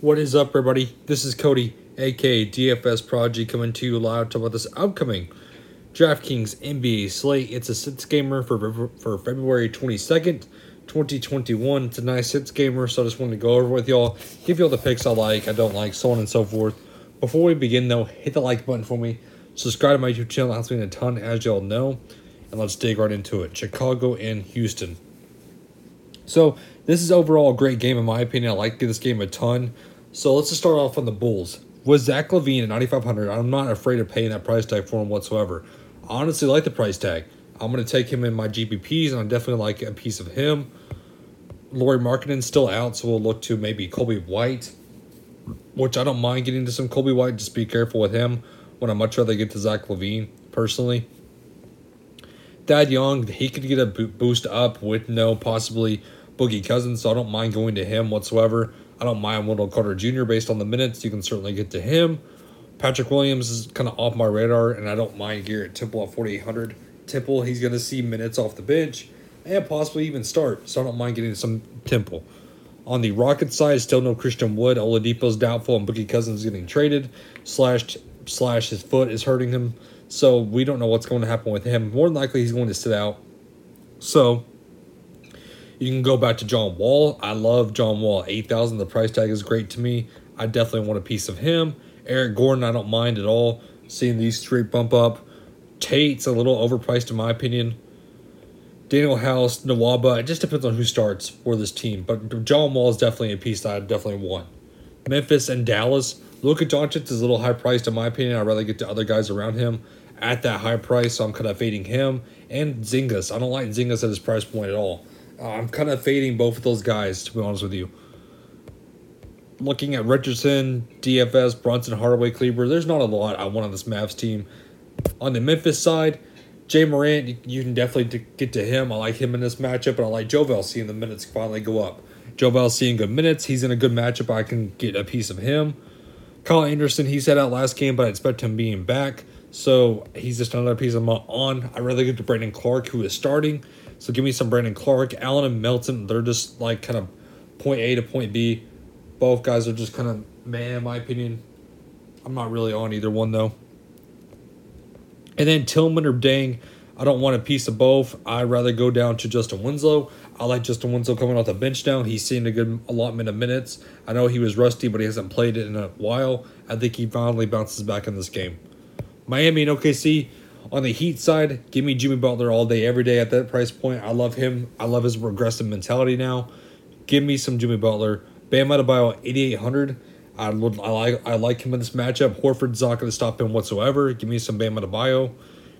What is up, everybody? This is Cody, aka DFS Prodigy, coming to you live to talk about this upcoming DraftKings NBA slate. It's a sits gamer for for February 22nd, 2021. It's a nice sits gamer, so I just wanted to go over with y'all, give y'all the picks I like, I don't like, so on and so forth. Before we begin, though, hit the like button for me. Subscribe to my YouTube channel, it helps me a ton, as y'all know. And let's dig right into it. Chicago and Houston. So this is overall a great game in my opinion. I like this game a ton. So let's just start off on the Bulls. With Zach LaVine at 9,500, I'm not afraid of paying that price tag for him whatsoever. I honestly like the price tag. I'm going to take him in my GPPs, and I definitely like a piece of him. Lauri Markkanen's still out, so we'll look to maybe Coby White, which I don't mind getting to some Coby White. Just be careful with him. When I much rather get to Zach LaVine personally. Thad Young, he could get a boost up with no possibly Boogie Cousins, so I don't mind going to him whatsoever. I don't mind Wendell Carter Jr. based on the minutes. You can certainly get to him. Patrick Williams is kind of off my radar, and I don't mind Garrett Temple at 4,800. Temple, he's going to see minutes off the bench and possibly even start, so I don't mind getting some Temple. On the Rocket side, still no Christian Wood. Oladipo's doubtful, and Boogie Cousins is getting traded. Slash, slash, his foot is hurting him, so we don't know what's going to happen with him. More than likely, he's going to sit out. So you can go back to John Wall. I love John Wall. 8000 The price tag is great to me. I definitely want a piece of him. Eric Gordon, I don't mind at all seeing these straight bump up. Tate's a little overpriced in my opinion. Danuel House, Nwaba, it just depends on who starts for this team. But John Wall is definitely a piece that I definitely want. Memphis and Dallas. Luka Doncic is a little high priced in my opinion. I'd rather get to other guys around him at that high price, so I'm kind of fading him. And Zingas. I don't like Zingas at his price point at all. Uh, I'm kind of fading both of those guys, to be honest with you. Looking at Richardson, DFS, Brunson, Hardaway, Kleber, there's not a lot I want on this Mavs team. On the Memphis side, Ja Morant, you can definitely get to him. I like him in this matchup, and I like Jovel seeing the minutes finally go up. Jovel seeing good minutes. He's in a good matchup. I can get a piece of him. Kyle Anderson, he set out last game, but I expect him being back. So he's just another piece I'm on. I'd rather get to Brandon Clarke, who is starting. So give me some Brandon Clarke, Allen and Melton. They're just like kind of point A to point B. Both guys are just kind of man, in my opinion. I'm not really on either one though. And then Tillman or Dieng, I don't want a piece of both. I'd rather go down to Justise Winslow. I like Justise Winslow coming off the bench now. He's seen a good allotment of minutes. I know he was rusty, but he hasn't played it in a while. I think he finally bounces back in this game. Miami and OKC, on the Heat side, give me Jimmy Butler all day, every day at that price point. I love him. I love his progressive mentality now. Give me some Jimmy Butler. Bam Adebayo 8,800. I, would, I like I like him in this matchup. Horford's not going to stop him whatsoever. Give me some Bam Adebayo.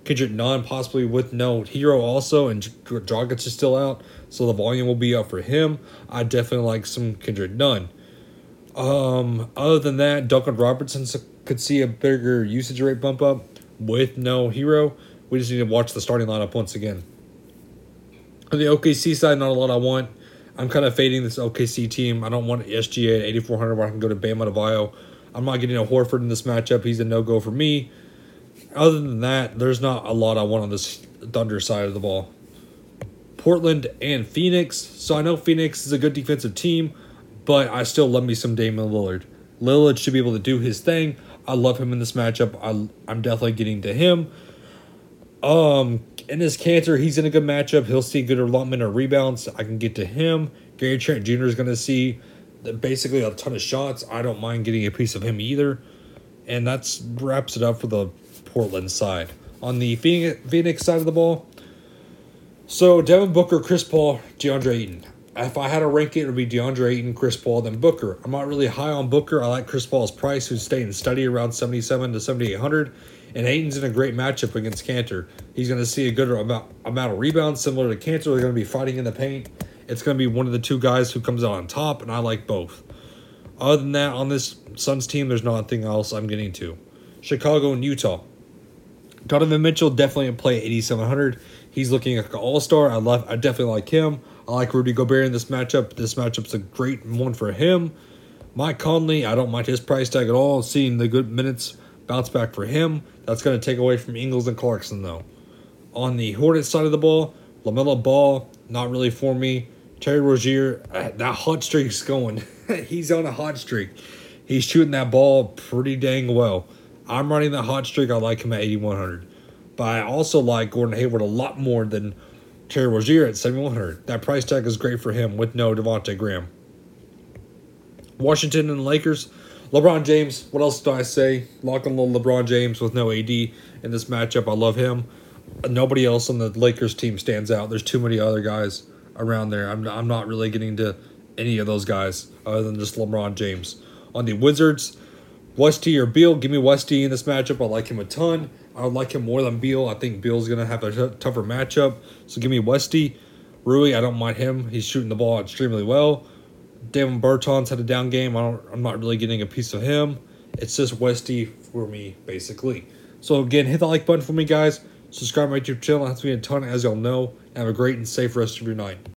Kendrick Nunn possibly with no Herro also, and Dragic is still out, so the volume will be up for him. I definitely like some Kendrick Nunn. Um, other than that, Duncan Robinson could see a bigger usage rate bump up with no Herro. We just need to watch the starting lineup once again. On the OKC side, not a lot I want. I'm kind of fading this OKC team. I don't want SGA at 8,400 where I can go to Bam Adebayo. I'm not getting a Horford in this matchup. He's a no go for me. Other than that, there's not a lot I want on this Thunder side of the ball. Portland and Phoenix. So I know Phoenix is a good defensive team, but I still love me some Damian Lillard. Lillard should be able to do his thing. I love him in this matchup. I, I'm definitely getting to him. Um, Enes Kanter, he's in a good matchup. He'll see good allotment or rebounds. I can get to him. Gary Trent Jr. is going to see basically a ton of shots. I don't mind getting a piece of him either. And that's wraps it up for the Portland side. On the Phoenix side of the ball, so Devin Booker, Chris Paul, DeAndre Ayton if I had to rank it, it would be DeAndre Ayton, Chris Paul, then Booker. I'm not really high on Booker. I like Chris Paul's price, who's staying steady around 77 to 7,800. And Ayton's in a great matchup against Kanter. He's going to see a good amount, amount of rebounds, similar to Kanter. They're going to be fighting in the paint. It's going to be one of the two guys who comes out on top, and I like both. Other than that, on this Suns team, there's nothing else I'm getting to. Chicago and Utah. Donovan Mitchell definitely in play 8,700. He's looking like an all star. I love. I definitely like him. I like Rudy Gobert in this matchup. This matchup's a great one for him. Mike Conley, I don't mind his price tag at all. Seeing the good minutes bounce back for him. That's going to take away from Ingles and Clarkson, though. On the Hornets side of the ball, LaMelo Ball, not really for me. Terry Rozier, uh, that hot streak's going. He's on a hot streak. He's shooting that ball pretty dang well. I'm running that hot streak. I like him at 8,100. But I also like Gordon Hayward a lot more than Terry Rozier at 7,100. That price tag is great for him with no Devonte Graham. Washington and Lakers. LeBron James, what else do I say? Lock on LeBron James with no AD in this matchup. I love him. Nobody else on the Lakers team stands out. There's too many other guys around there. I'm, I'm not really getting to any of those guys other than just LeBron James. On the Wizards, Westy or Beal, give me Westy in this matchup. I like him a ton. I would like him more than Beal. I think Beal's going to have a t- tougher matchup. So give me Westy. Rui, I don't mind him. He's shooting the ball extremely well. Davis Bertans' had a down game. I don't, I'm not really getting a piece of him. It's just Westy for me, basically. So again, hit the like button for me, guys. Subscribe to my YouTube channel. It helps me a ton, as y'all know. Have a great and safe rest of your night.